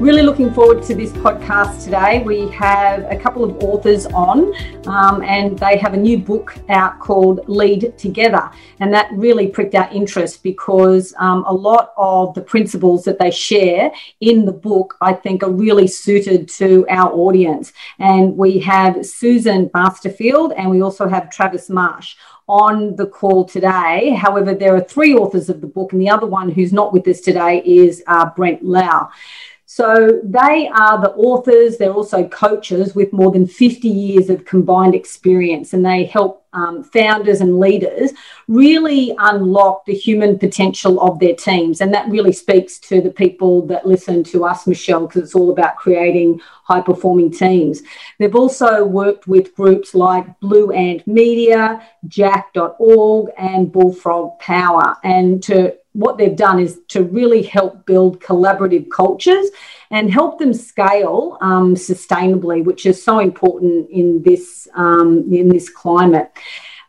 Really looking forward to this podcast today. We have a couple of authors on, um, and they have a new book out called Lead Together. And that really pricked our interest because um, a lot of the principles that they share in the book, I think, are really suited to our audience. And we have Susan Basterfield and we also have Travis Marsh on the call today. However, there are three authors of the book, and the other one who's not with us today is uh, Brent Lowe. So they are the authors, they're also coaches with more than 50 years of combined experience, and they help um, founders and leaders really unlock the human potential of their teams. And that really speaks to the people that listen to us, Michelle, because it's all about creating high performing teams. They've also worked with groups like Blue Ant Media, Jack.org, and Bullfrog Power. And to what they've done is to really help build collaborative cultures and help them scale um, sustainably, which is so important in this um, in this climate.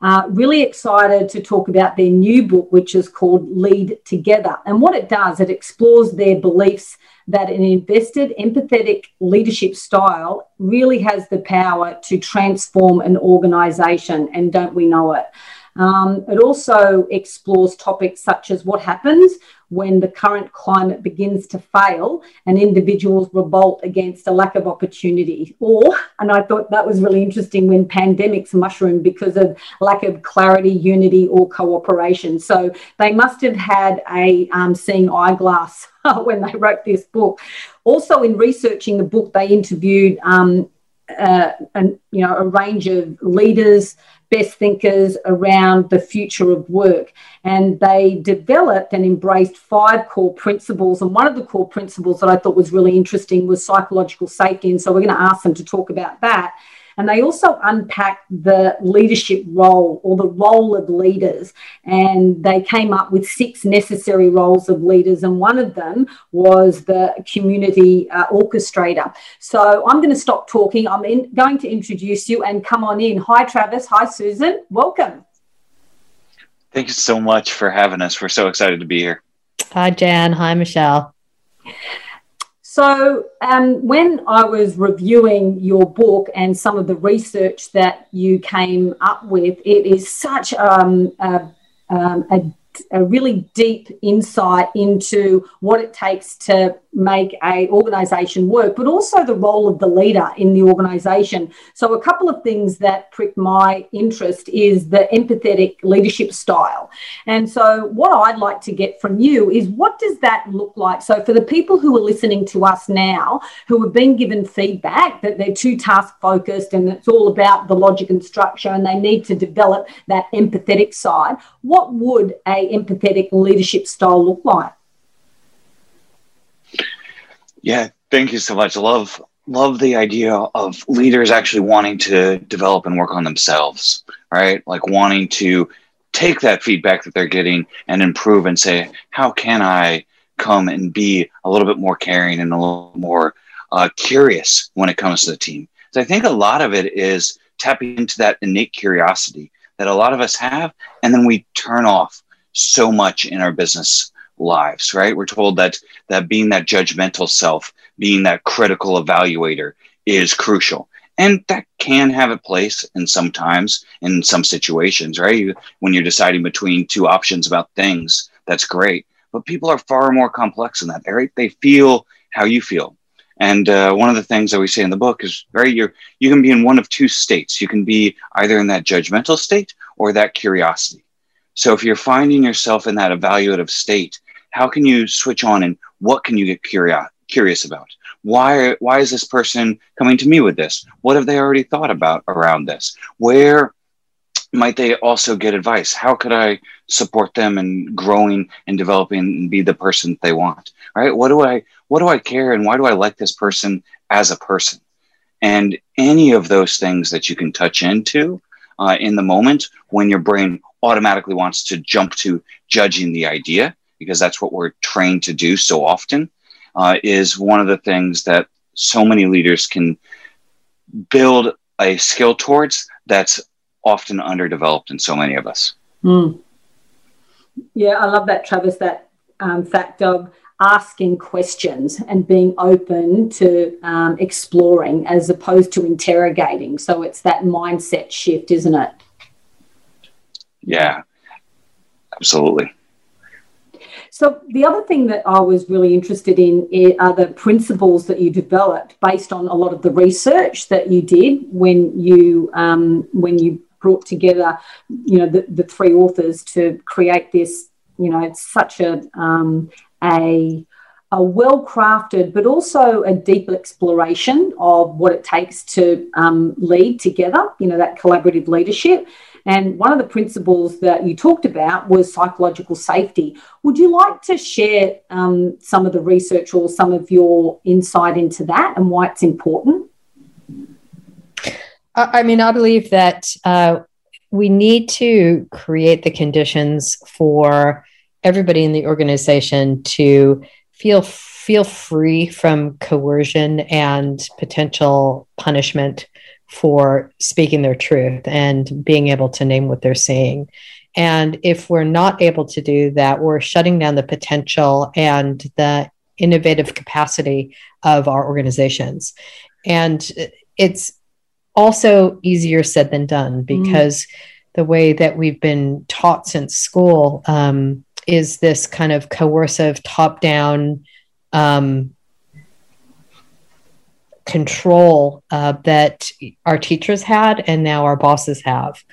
Uh, really excited to talk about their new book, which is called Lead Together. And what it does, it explores their beliefs that an invested, empathetic leadership style really has the power to transform an organization. And don't we know it? Um, it also explores topics such as what happens when the current climate begins to fail and individuals revolt against a lack of opportunity. Or, and I thought that was really interesting, when pandemics mushroom because of lack of clarity, unity, or cooperation. So they must have had a um, seeing eyeglass when they wrote this book. Also, in researching the book, they interviewed um, uh, you know a range of leaders, best thinkers around the future of work. And they developed and embraced five core principles. And one of the core principles that I thought was really interesting was psychological safety. And so we're going to ask them to talk about that. And they also unpacked the leadership role or the role of leaders. And they came up with six necessary roles of leaders. And one of them was the community uh, orchestrator. So I'm going to stop talking. I'm in, going to introduce you and come on in. Hi, Travis. Hi, Susan. Welcome. Thank you so much for having us. We're so excited to be here. Hi, Jan. Hi, Michelle. So, um, when I was reviewing your book and some of the research that you came up with, it is such um, a, um, a a really deep insight into what it takes to make a organization work but also the role of the leader in the organization. So a couple of things that prick my interest is the empathetic leadership style. And so what i'd like to get from you is what does that look like? So for the people who are listening to us now who have been given feedback that they're too task focused and it's all about the logic and structure and they need to develop that empathetic side what would a empathetic leadership style look like? Yeah, thank you so much. Love love the idea of leaders actually wanting to develop and work on themselves, right? Like wanting to take that feedback that they're getting and improve and say, how can I come and be a little bit more caring and a little more uh, curious when it comes to the team? So I think a lot of it is tapping into that innate curiosity that a lot of us have, and then we turn off so much in our business lives, right? We're told that that being that judgmental self, being that critical evaluator is crucial. And that can have a place in sometimes in some situations, right? You, when you're deciding between two options about things, that's great. But people are far more complex than that, right? They feel how you feel. And uh, one of the things that we say in the book is, right, you you can be in one of two states. You can be either in that judgmental state or that curiosity. So if you're finding yourself in that evaluative state, how can you switch on and what can you get curious curious about? Why why is this person coming to me with this? What have they already thought about around this? Where might they also get advice? How could I support them in growing and developing and be the person they want? Right? What do I what do I care and why do I like this person as a person? And any of those things that you can touch into uh, in the moment when your brain automatically wants to jump to judging the idea, because that's what we're trained to do so often, uh, is one of the things that so many leaders can build a skill towards that's often underdeveloped in so many of us. Mm. Yeah, I love that, Travis, that um, fact of asking questions and being open to um, exploring as opposed to interrogating. So it's that mindset shift, isn't it? Yeah, absolutely. So the other thing that I was really interested in are the principles that you developed based on a lot of the research that you did when you um, when you brought together, you know, the, the three authors to create this. You know, it's such a um, a a well crafted, but also a deep exploration of what it takes to um, lead together, you know, that collaborative leadership. And one of the principles that you talked about was psychological safety. Would you like to share um, some of the research or some of your insight into that and why it's important? I mean, I believe that uh, we need to create the conditions for everybody in the organization to feel feel free from coercion and potential punishment for speaking their truth and being able to name what they're saying. And if we're not able to do that, we're shutting down the potential and the innovative capacity of our organizations. And it's also easier said than done mm. because mm. the way that we've been taught since school um, is this kind of coercive top down um, control uh, that our teachers had and now our bosses have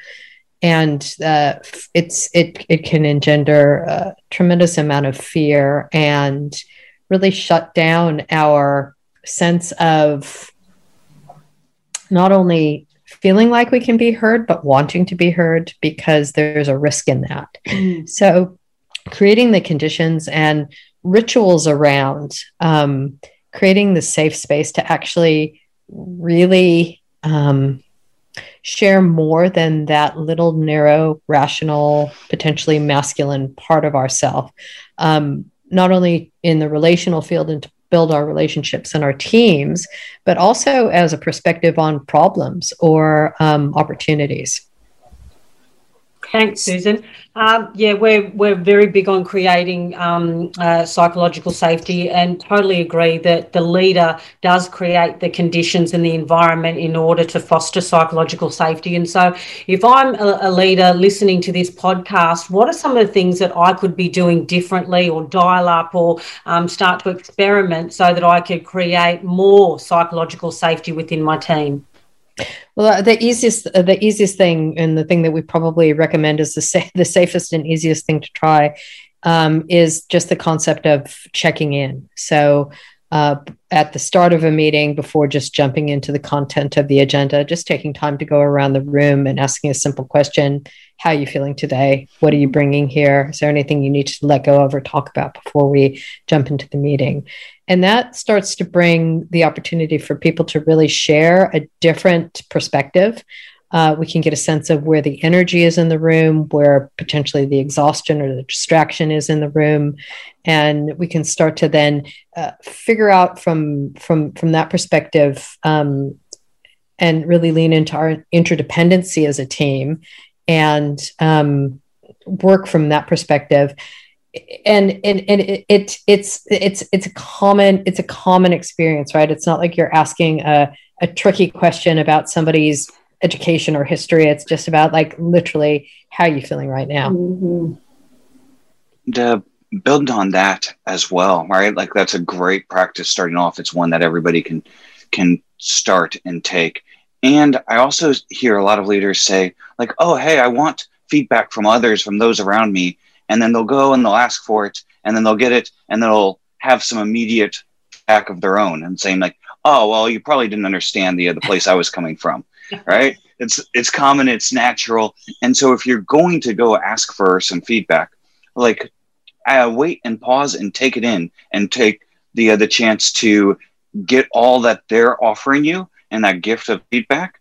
and uh, it's it it can engender a tremendous amount of fear and really shut down our sense of not only feeling like we can be heard but wanting to be heard because there's a risk in that mm. so creating the conditions and rituals around um, creating the safe space to actually really um, share more than that little narrow, rational, potentially masculine part of ourself, um, not only in the relational field and to build our relationships and our teams, but also as a perspective on problems or um, opportunities. Thanks, Susan. Um, yeah, we're we're very big on creating um, uh, psychological safety, and totally agree that the leader does create the conditions and the environment in order to foster psychological safety. And so, if I'm a, a leader listening to this podcast, what are some of the things that I could be doing differently, or dial up, or um, start to experiment so that I could create more psychological safety within my team? Well, the easiest the easiest thing, and the thing that we probably recommend is the sa- the safest and easiest thing to try, um, is just the concept of checking in. So, uh, at the start of a meeting, before just jumping into the content of the agenda, just taking time to go around the room and asking a simple question: How are you feeling today? What are you bringing here? Is there anything you need to let go of or talk about before we jump into the meeting? And that starts to bring the opportunity for people to really share a different perspective. Uh, we can get a sense of where the energy is in the room, where potentially the exhaustion or the distraction is in the room, and we can start to then uh, figure out from from from that perspective um, and really lean into our interdependency as a team and um, work from that perspective and and, and it, it, it's it's it's a common it's a common experience right? It's not like you're asking a, a tricky question about somebody's education or history. It's just about like literally how are you feeling right now. Mm-hmm. to build on that as well right? Like that's a great practice starting off. It's one that everybody can can start and take. And i also hear a lot of leaders say like oh hey i want feedback from others from those around me and then they'll go and they'll ask for it and then they'll get it and they'll have some immediate back of their own and saying like oh well you probably didn't understand the the place i was coming from right? It's it's common, it's natural, and so if you're going to go ask for some feedback, like uh, wait and pause and take it in and take the uh, the chance to get all that they're offering you and that gift of feedback,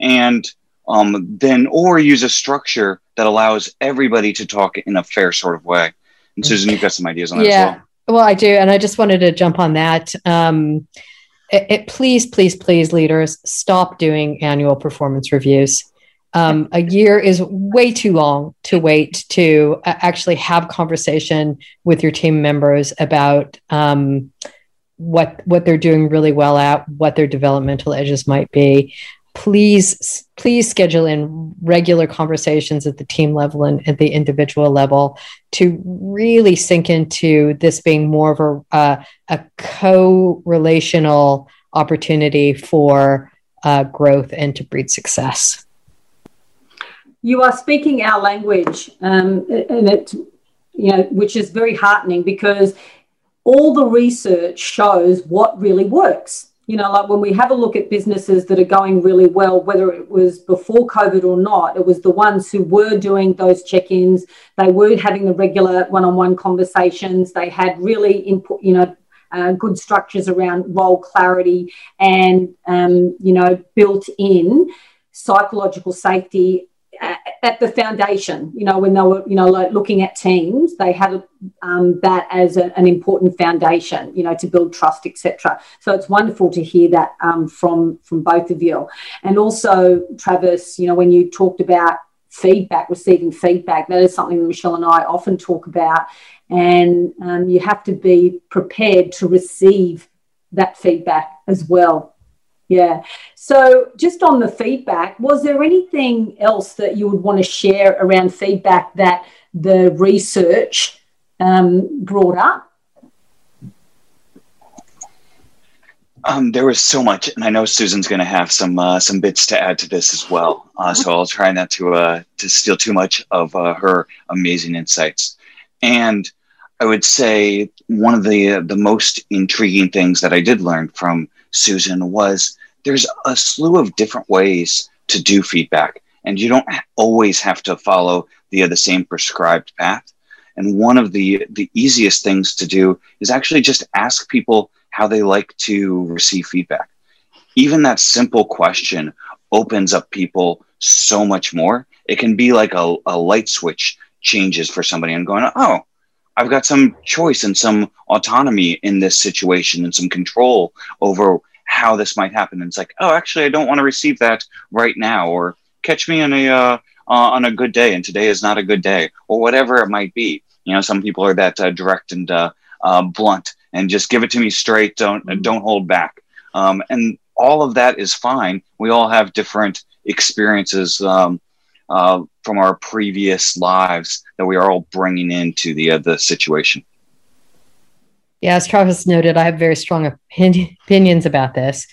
and um, then or use a structure that allows everybody to talk in a fair sort of way. And. Susan, you've got some ideas on that yeah. as well. Well, I do, and I just wanted to jump on that. Um, it, it, please, please, please, leaders, stop doing annual performance reviews. Um, a year is way too long to wait to uh, actually have conversation with your team members about um, what what they're doing really well at, what their developmental edges might be please please schedule in regular conversations at the team level and at the individual level to really sink into this being more of a, uh, a co-relational opportunity for uh, growth and to breed success. You are speaking our language um, and it you know which is very heartening because all the research shows what really works you know, like when we have a look at businesses that are going really well, whether it was before COVID or not, it was the ones who were doing those check ins. They were having the regular one on one conversations. They had really input, you know, uh, good structures around role clarity and, um, you know, built in psychological safety at the foundation, you know, when they were, you know, like looking at teams, they had um, that as a, an important foundation, you know, to build trust, etc. So it's wonderful to hear that um, from from both of you, and also Travis, you know, when you talked about feedback, receiving feedback, that is something that Michelle and I often talk about, and um, you have to be prepared to receive that feedback as well yeah. So, just on the feedback, was there anything else that you would want to share around feedback that the research um, brought up? Um, there was so much, and I know Susan's going to have some uh, some bits to add to this as well. Uh, so I'll try not to uh, to steal too much of uh, her amazing insights. And I would say one of the the most intriguing things that I did learn from Susan, was there's a slew of different ways to do feedback, and you don't always have to follow the the same prescribed path. And one of the the easiest things to do is actually just ask people how they like to receive feedback. Even that simple question opens up people so much more. It can be like a, a light switch changes for somebody and going, oh, I've got some choice and some autonomy in this situation and some control over how this might happen. And it's like, oh, actually, I don't want to receive that right now, or catch me on a uh, uh, on a good day, and today is not a good day, or whatever it might be. You know, some people are that uh, direct and uh, uh, blunt, and just give it to me straight. Don't mm-hmm. don't hold back. Um, and all of that is fine. We all have different experiences um, uh, from our previous lives that we are all bringing into the uh, the situation. Yeah, as Travis noted, I have very strong opinion, opinions about this.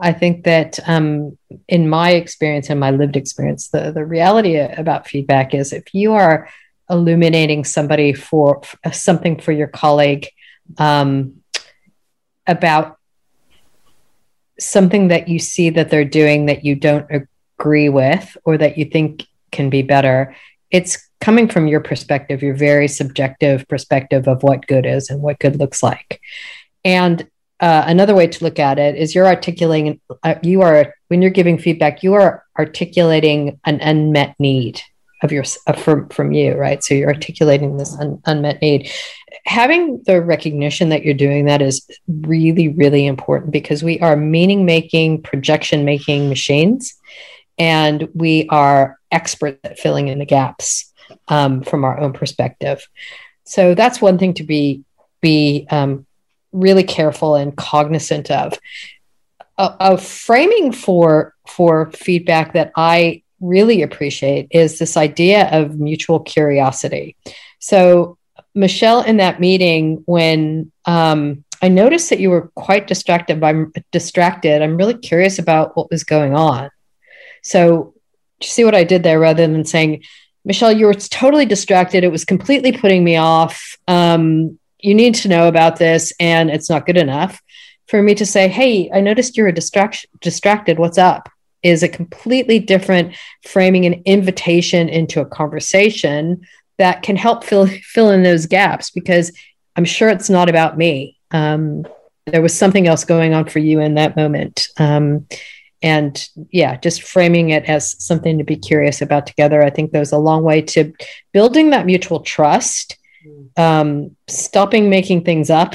I think that um, in my experience and my lived experience, the, the reality about feedback is if you are illuminating somebody for, for something for your colleague um, about something that you see that they're doing that you don't agree with or that you think can be better, it's coming from your perspective, your very subjective perspective of what good is and what good looks like. And uh, another way to look at it is you're articulating, uh, you are, when you're giving feedback, you are articulating an unmet need of your uh, from from you right? So you're articulating this un, unmet need. Having the recognition that you're doing that is really really important because we are meaning making projection making machines and we are experts at filling in the gaps um, from our own perspective. So that's one thing to be be um, really careful and cognizant of. A, a framing for for feedback that I really appreciate is this idea of mutual curiosity. So Michelle, in that meeting, when um, I noticed that you were quite distracted by distracted, I'm really curious about what was going on. So, see what I did there rather than saying, Michelle, you were totally distracted. It was completely putting me off. Um, you need to know about this, and it's not good enough for me to say, Hey, I noticed you're a distraction, distracted. What's up? is a completely different framing an invitation into a conversation that can help fill fill in those gaps because I'm sure it's not about me. Um, there was something else going on for you in that moment. Um, and yeah, just framing it as something to be curious about together. I think goes a long way to building that mutual trust, mm. um, stopping making things up,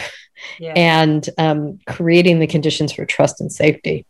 yeah. and um, creating the conditions for trust and safety.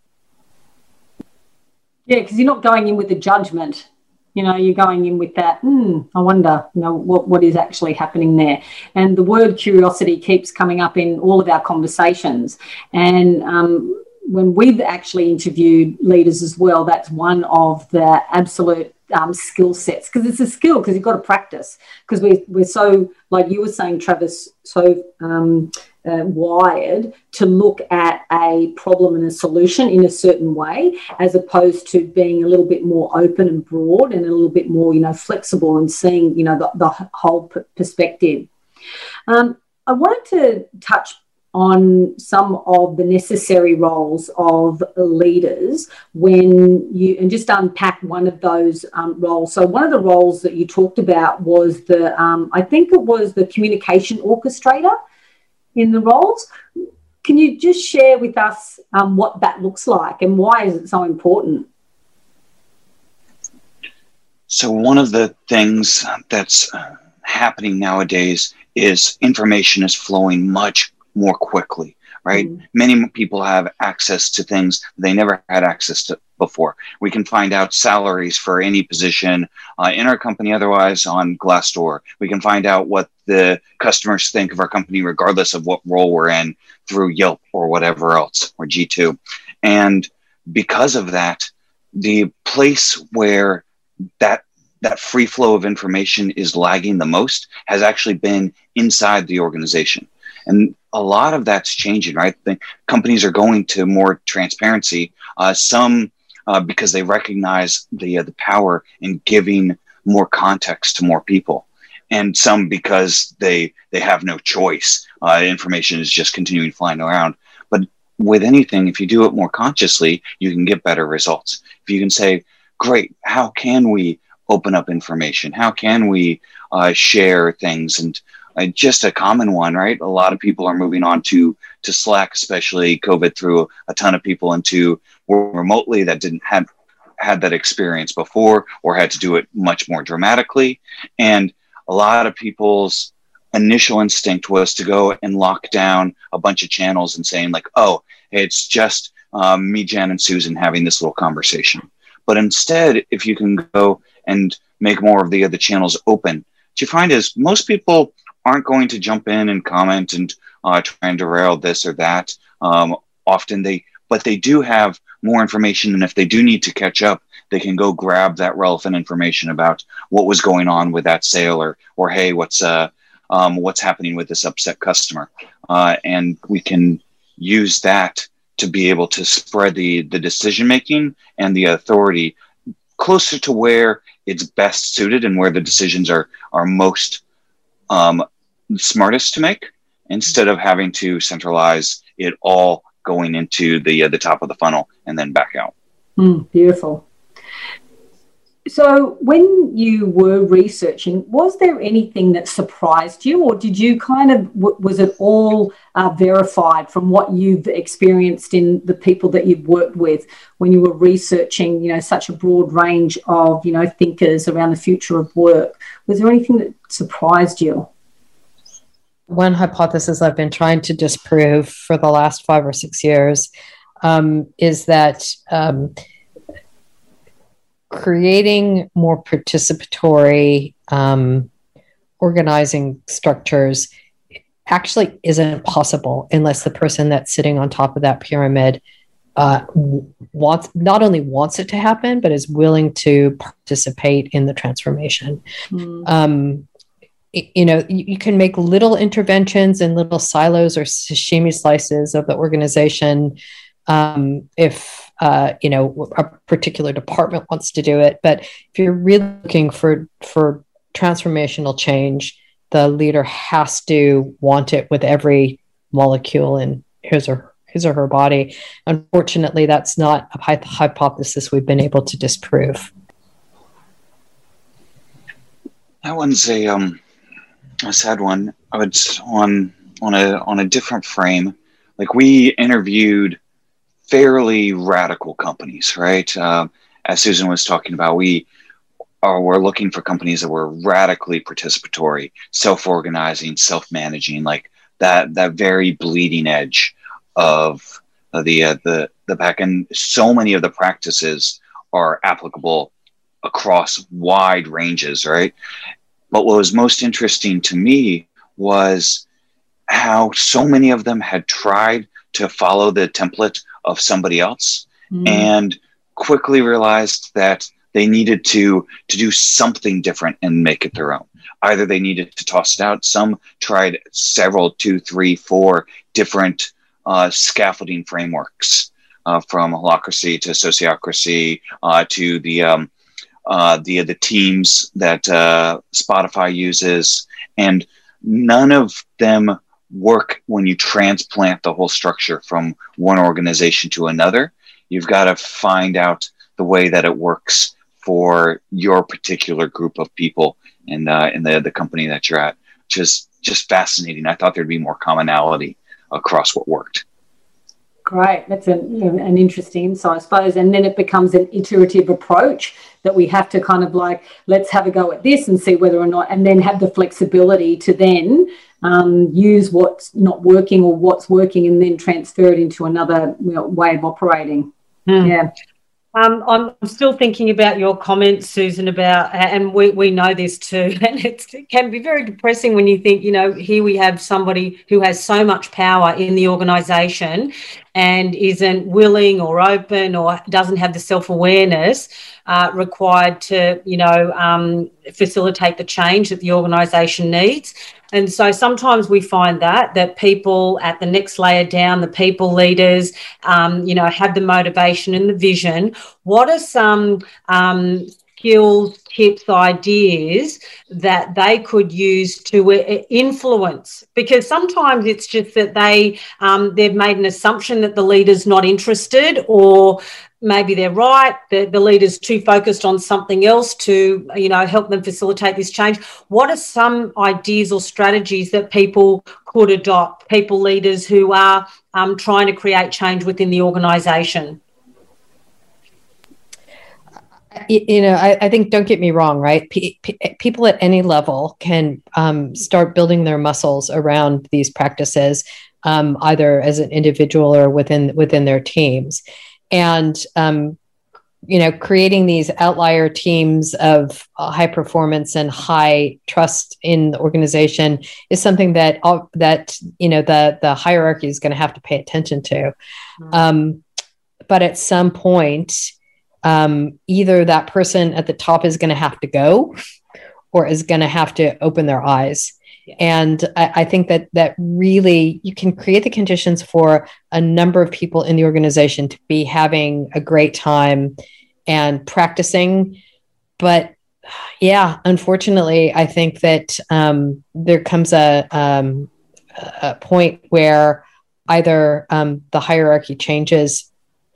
Yeah, because you're not going in with a judgment. You know, you're going in with that. Hmm, I wonder, you know, what what is actually happening there. And the word curiosity keeps coming up in all of our conversations. And um, when we've actually interviewed leaders as well, that's one of the absolute um, skill sets because it's a skill because you've got to practice. Because we're, we're so like you were saying travis so um, uh, wired to look at a problem and a solution in a certain way as opposed to being a little bit more open and broad and a little bit more you know flexible and seeing you know the, the whole perspective. Um, i wanted to touch on some of the necessary roles of leaders when you and just unpack one of those um, roles. So one of the roles that you talked about was the um, i think it was the communication orchestrator in the roles. Can you just share with us um, what that looks like and why is it so important? So one of the things that's happening nowadays is information is flowing much more quickly right? Mm-hmm. many people have access to things they never had access to before. We can find out salaries for any position uh, in our company otherwise on glassdoor. We can find out what the customers think of our company regardless of what role we're in through yelp or whatever else or g2 and because of that the place where that that free flow of information is lagging the most has actually been inside the organization and a lot of that's changing, right? The companies are going to more transparency. Uh, some uh, because they recognize the uh, the power in giving more context to more people, and some because they they have no choice. Uh, information is just continuing flying around. But with anything, if you do it more consciously, you can get better results. If you can say, "Great, how can we open up information? How can we uh, share things and uh, just a common one, right? A lot of people are moving on to to Slack, especially COVID threw a ton of people into remotely that didn't have had that experience before or had to do it much more dramatically. And a lot of people's initial instinct was to go and lock down a bunch of channels and saying like, oh, it's just um, me, Jan, and Susan having this little conversation. But instead, if you can go and make more of the other channels open, what you find is most people aren't going to jump in and comment and uh, try and derail this or that. Um, often they, but they do have more information, and if they do need to catch up, they can go grab that relevant information about what was going on with that sale, or or hey, what's uh um, what's happening with this upset customer, uh, and we can use that to be able to spread the the decision making and the authority closer to where it's best suited and where the decisions are are most um, smartest to make instead of having to centralize it all going into the uh, the top of the funnel and then back out. Mm, beautiful. So, when you were researching, was there anything that surprised you, or did you kind of was it all uh, verified from what you've experienced in the people that you've worked with when you were researching, you know, such a broad range of you know thinkers around the future of work? Was there anything that surprised you? One hypothesis I've been trying to disprove for the last five or six years um, is that um, creating more participatory um, organizing structures actually isn't possible unless the person that's sitting on top of that pyramid uh, wants not only wants it to happen but is willing to participate in the transformation. Mm. You know you can make little interventions in little silos or sashimi slices of the organization um, if uh, you know a particular department wants to do it but if you're really looking for for transformational change the leader has to want it with every molecule in his or his or her body. Unfortunately, that's not a hypothesis we've been able to disprove. That one's a um a sad one. I would on on a on a different frame. Like we interviewed fairly radical companies, right? Um, as Susan was talking about, we are we're looking for companies that were radically participatory, self-organizing, self-managing, like that that very bleeding edge of the uh, the the back end. So many of the practices are applicable across wide ranges, right? But what was most interesting to me was how so many of them had tried to follow the template of somebody else mm. and quickly realized that they needed to to do something different and make it their own either they needed to toss it out some tried several two three four different uh, scaffolding frameworks uh, from holacracy to sociocracy uh, to the um, uh, the the teams that uh, Spotify uses, and none of them work when you transplant the whole structure from one organization to another. You've got to find out the way that it works for your particular group of people in uh, in the the company that you're at. Just just fascinating. I thought there'd be more commonality across what worked. Great, that's an, an interesting insight, I suppose. And then it becomes an iterative approach that we have to kind of like, let's have a go at this and see whether or not, and then have the flexibility to then um, use what's not working or what's working and then transfer it into another you know, way of operating. Mm. Yeah. Um, I'm still thinking about your comments, Susan, about, and we, we know this too, and it can be very depressing when you think, you know, here we have somebody who has so much power in the organisation and isn't willing or open or doesn't have the self awareness uh, required to, you know, um, facilitate the change that the organisation needs. And so sometimes we find that that people at the next layer down, the people leaders, um, you know, have the motivation and the vision. What are some um, skills, tips, ideas that they could use to uh, influence? Because sometimes it's just that they um, they've made an assumption that the leader's not interested, or maybe they're right the, the leader's too focused on something else to you know help them facilitate this change. What are some ideas or strategies that people could adopt people leaders who are um, trying to create change within the organization? You know I, I, think don't get me wrong right? P- p- people at any level can um, start building their muscles around these practices um, either as an individual or within within their teams and um, you know creating these outlier teams of uh, high performance and high trust in the organization is something that all, that you know the the hierarchy is going to have to pay attention to mm-hmm. um, but at some point um, either that person at the top is going to have to go or is going to have to open their eyes and I, I, think that that really you can create the conditions for a number of people in the organization to be having a great time and practicing. But yeah, unfortunately, I think that um, there comes a, um, a point where either um, the hierarchy changes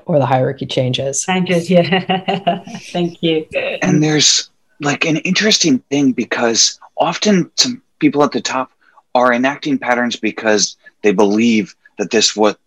or the hierarchy changes. Changes, yeah. Thank you. And there's like an interesting thing because often some people at the top are enacting patterns because they believe that this what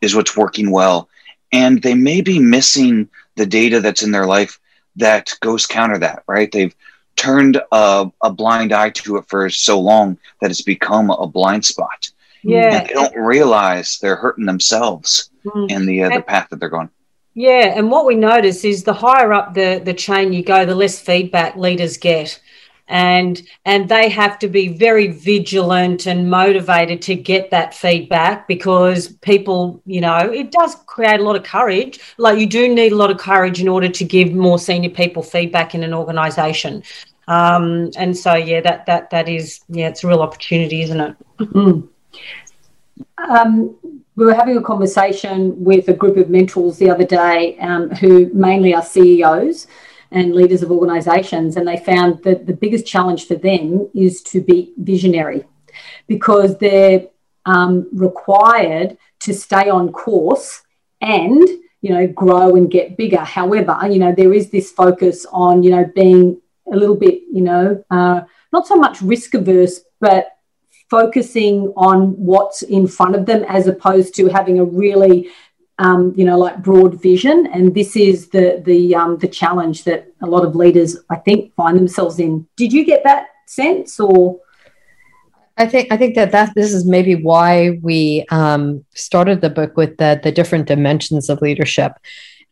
is what's working well. And they may be missing the data that's in their life that goes counter that right? They've turned a, a blind eye to it for so long that it's become a blind spot. Yeah and they don't realize they're hurting themselves mm. in the uh, the path that they're going. Yeah and what we notice is the higher up the the chain you go the less feedback leaders get and and they have to be very vigilant and motivated to get that feedback because people you know it does create a lot of courage. Like you do need a lot of courage in order to give more senior people feedback in an organization. Um, and so yeah that that that is yeah it's a real opportunity isn't it? Mm. um, we were having a conversation with a group of mentors the other day um, who mainly are CEOs and leaders of organizations. And they found that the biggest challenge for them is to be visionary because they're um, required to stay on course and you know grow and get bigger however you know there is this focus on you know being a little bit you know uh, not so much risk averse but focusing on what's in front of them as opposed to having a really um, you know like broad vision. And this is the the um, the challenge that a lot of leaders i think find themselves in. Did you get that sense or? I think I think that that this is maybe why we um, started the book with the the different dimensions of leadership.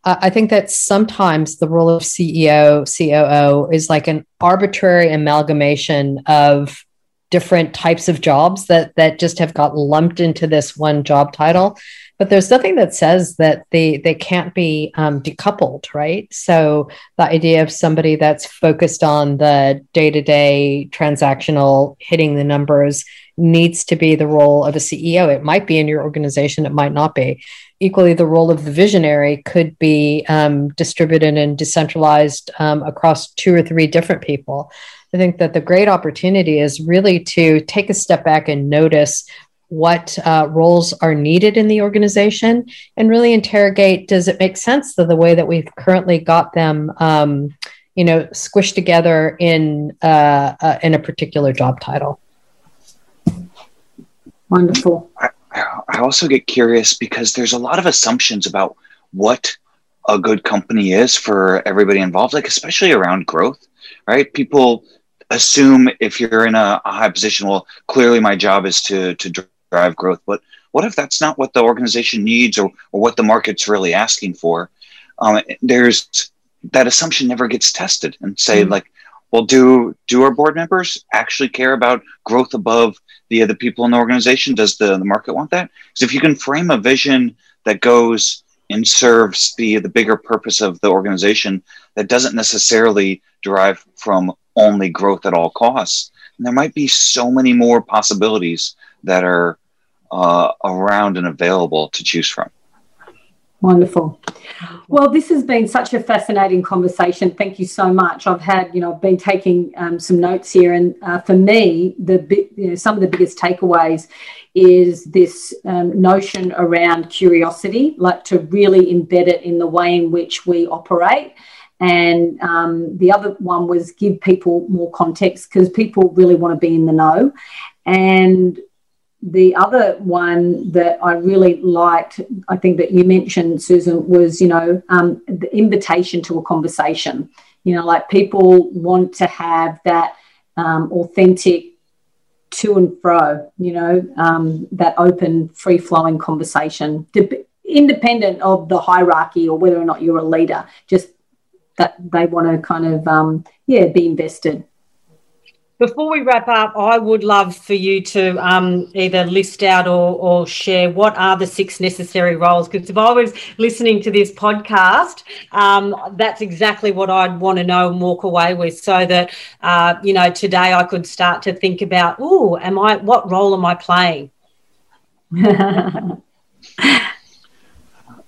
Uh, I think that sometimes the role of CEO, COO is like an arbitrary amalgamation of different types of jobs that that just have got lumped into this one job title but there's nothing that says that they they can't be um, decoupled right? So the idea of somebody that's focused on the day-to-day transactional hitting the numbers needs to be the role of a ceo it might be in your organization it might not be. Equally the role of the visionary could be um, distributed and decentralized um, across two or three different people. I think that the great opportunity is really to take a step back and notice what uh, roles are needed in the organization and really interrogate does it make sense that the way that we've currently got them um, you know squished together in uh, uh, in a particular job title? Wonderful. I, I also get curious because there's a lot of assumptions about what a good company is for everybody involved like especially around growth right? People assume if you're in a, a high position well clearly my job is to to drive growth. But what if that's not what the organization needs or, or what the market's really asking for? Um, there's that assumption never gets tested and say mm-hmm. like, well, do do our board members actually care about growth above the other people in the organization? Does the, the market want that? Because if you can frame a vision that goes and serves the the bigger purpose of the organization that doesn't necessarily derive from only growth at all costs, And there might be so many more possibilities that are uh, around and available to choose from. Wonderful. Well, this has been such a fascinating conversation. Thank you so much. I've had, you know, I've been taking um, some notes here, and uh, for me, the you know, some of the biggest takeaways is this um, notion around curiosity, like to really embed it in the way in which we operate. And um, the other one was give people more context because people really want to be in the know. And the other one that I really liked, I think that you mentioned, Susan, was you know um, the invitation to a conversation. You know, like people want to have that um, authentic to and fro. You know, um, that open, free flowing conversation, independent of the hierarchy or whether or not you're a leader. Just that they want to kind of um, yeah be invested before we wrap up, I would love for you to um, either list out or, or, share what are the six necessary roles. Because if I was listening to this podcast, um, that's exactly what I'd want to know and walk away with, so that uh, you know today I could start to think about, oh, am I? What role am I playing?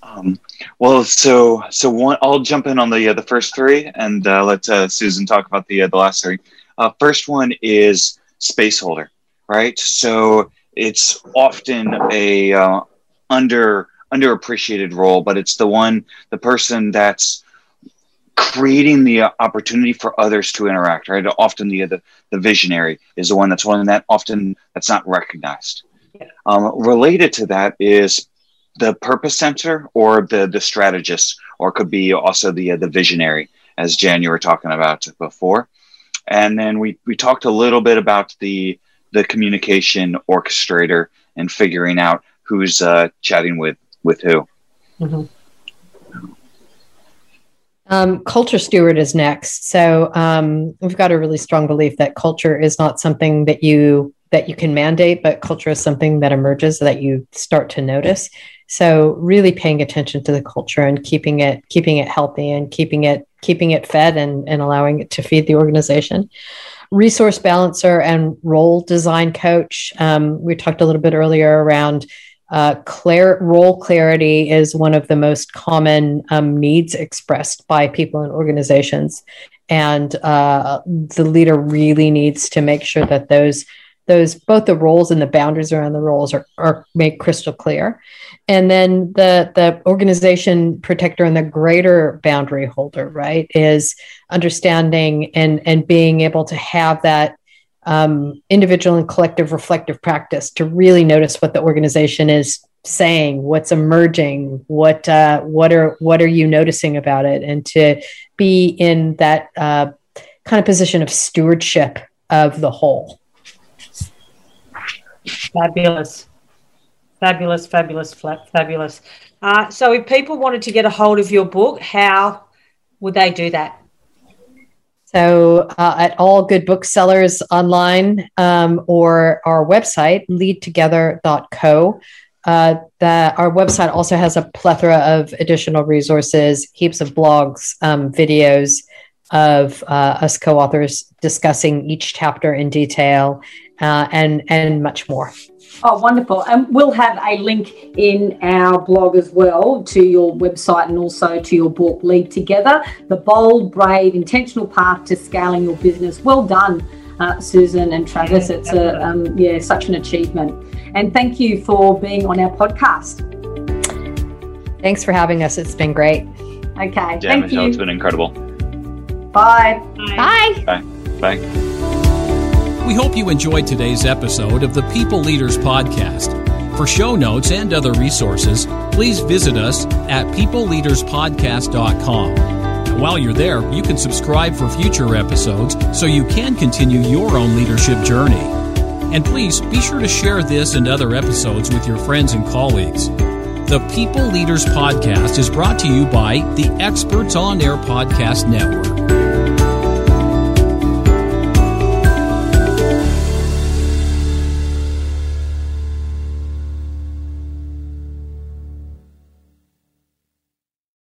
um, well, so so one, I'll jump in on the uh, the first three, and uh, let uh, Susan talk about the uh, the last three. Uh, first one is space holder, right? So it's often a uh, under underappreciated role, but it's the one the person that's creating the opportunity for others to interact. Right? Often the the, the visionary is the one that's one that often that's not recognized. Um, related to that is the purpose center or the the strategist, or could be also the uh, the visionary, as Jan you were talking about before and then we we talked a little bit about the the communication orchestrator and figuring out who's uh, chatting with with who. Mm-hmm. Um, culture steward is next. So um, we've got a really strong belief that culture is not something that you that you can mandate, but culture is something that emerges that you start to notice. So really paying attention to the culture and keeping it keeping it healthy and keeping it keeping it fed and, and allowing it to feed the organization. Resource balancer and role design coach. Um, we talked a little bit earlier around uh, role clarity is one of the most common um, needs expressed by people in organizations. And uh, the leader really needs to make sure that those those both the roles and the boundaries around the roles are, are made crystal clear and then the the organization protector and the greater boundary holder right is understanding and and being able to have that um, individual and collective reflective practice to really notice what the organization is saying what's emerging what uh, what are what are you noticing about it and to be in that uh, kind of position of stewardship of the whole Fabulous. Fabulous, fabulous, fabulous. Uh, so, if people wanted to get a hold of your book, how would they do that? So, uh, at all good booksellers online um, or our website, leadtogether.co. Uh, that our website also has a plethora of additional resources, heaps of blogs, um, videos of uh, us co-authors discussing each chapter in detail, uh, and and much more. Oh, wonderful. And we'll have a link in our blog as well to your website and also to your book, Lead Together The Bold, Brave, Intentional Path to Scaling Your Business. Well done, uh, Susan and Travis. It's a, um, yeah, such an achievement. And thank you for being on our podcast. Thanks for having us. It's been great. Okay. Yeah, thank Michelle, you. it's been incredible. Bye. Bye. Bye. Bye. We hope you enjoyed today's episode of the People Leaders Podcast. For show notes and other resources, please visit us at peopleleaderspodcast.com. While you're there, you can subscribe for future episodes so you can continue your own leadership journey. And please be sure to share this and other episodes with your friends and colleagues. The People Leaders Podcast is brought to you by the Experts on Air Podcast Network.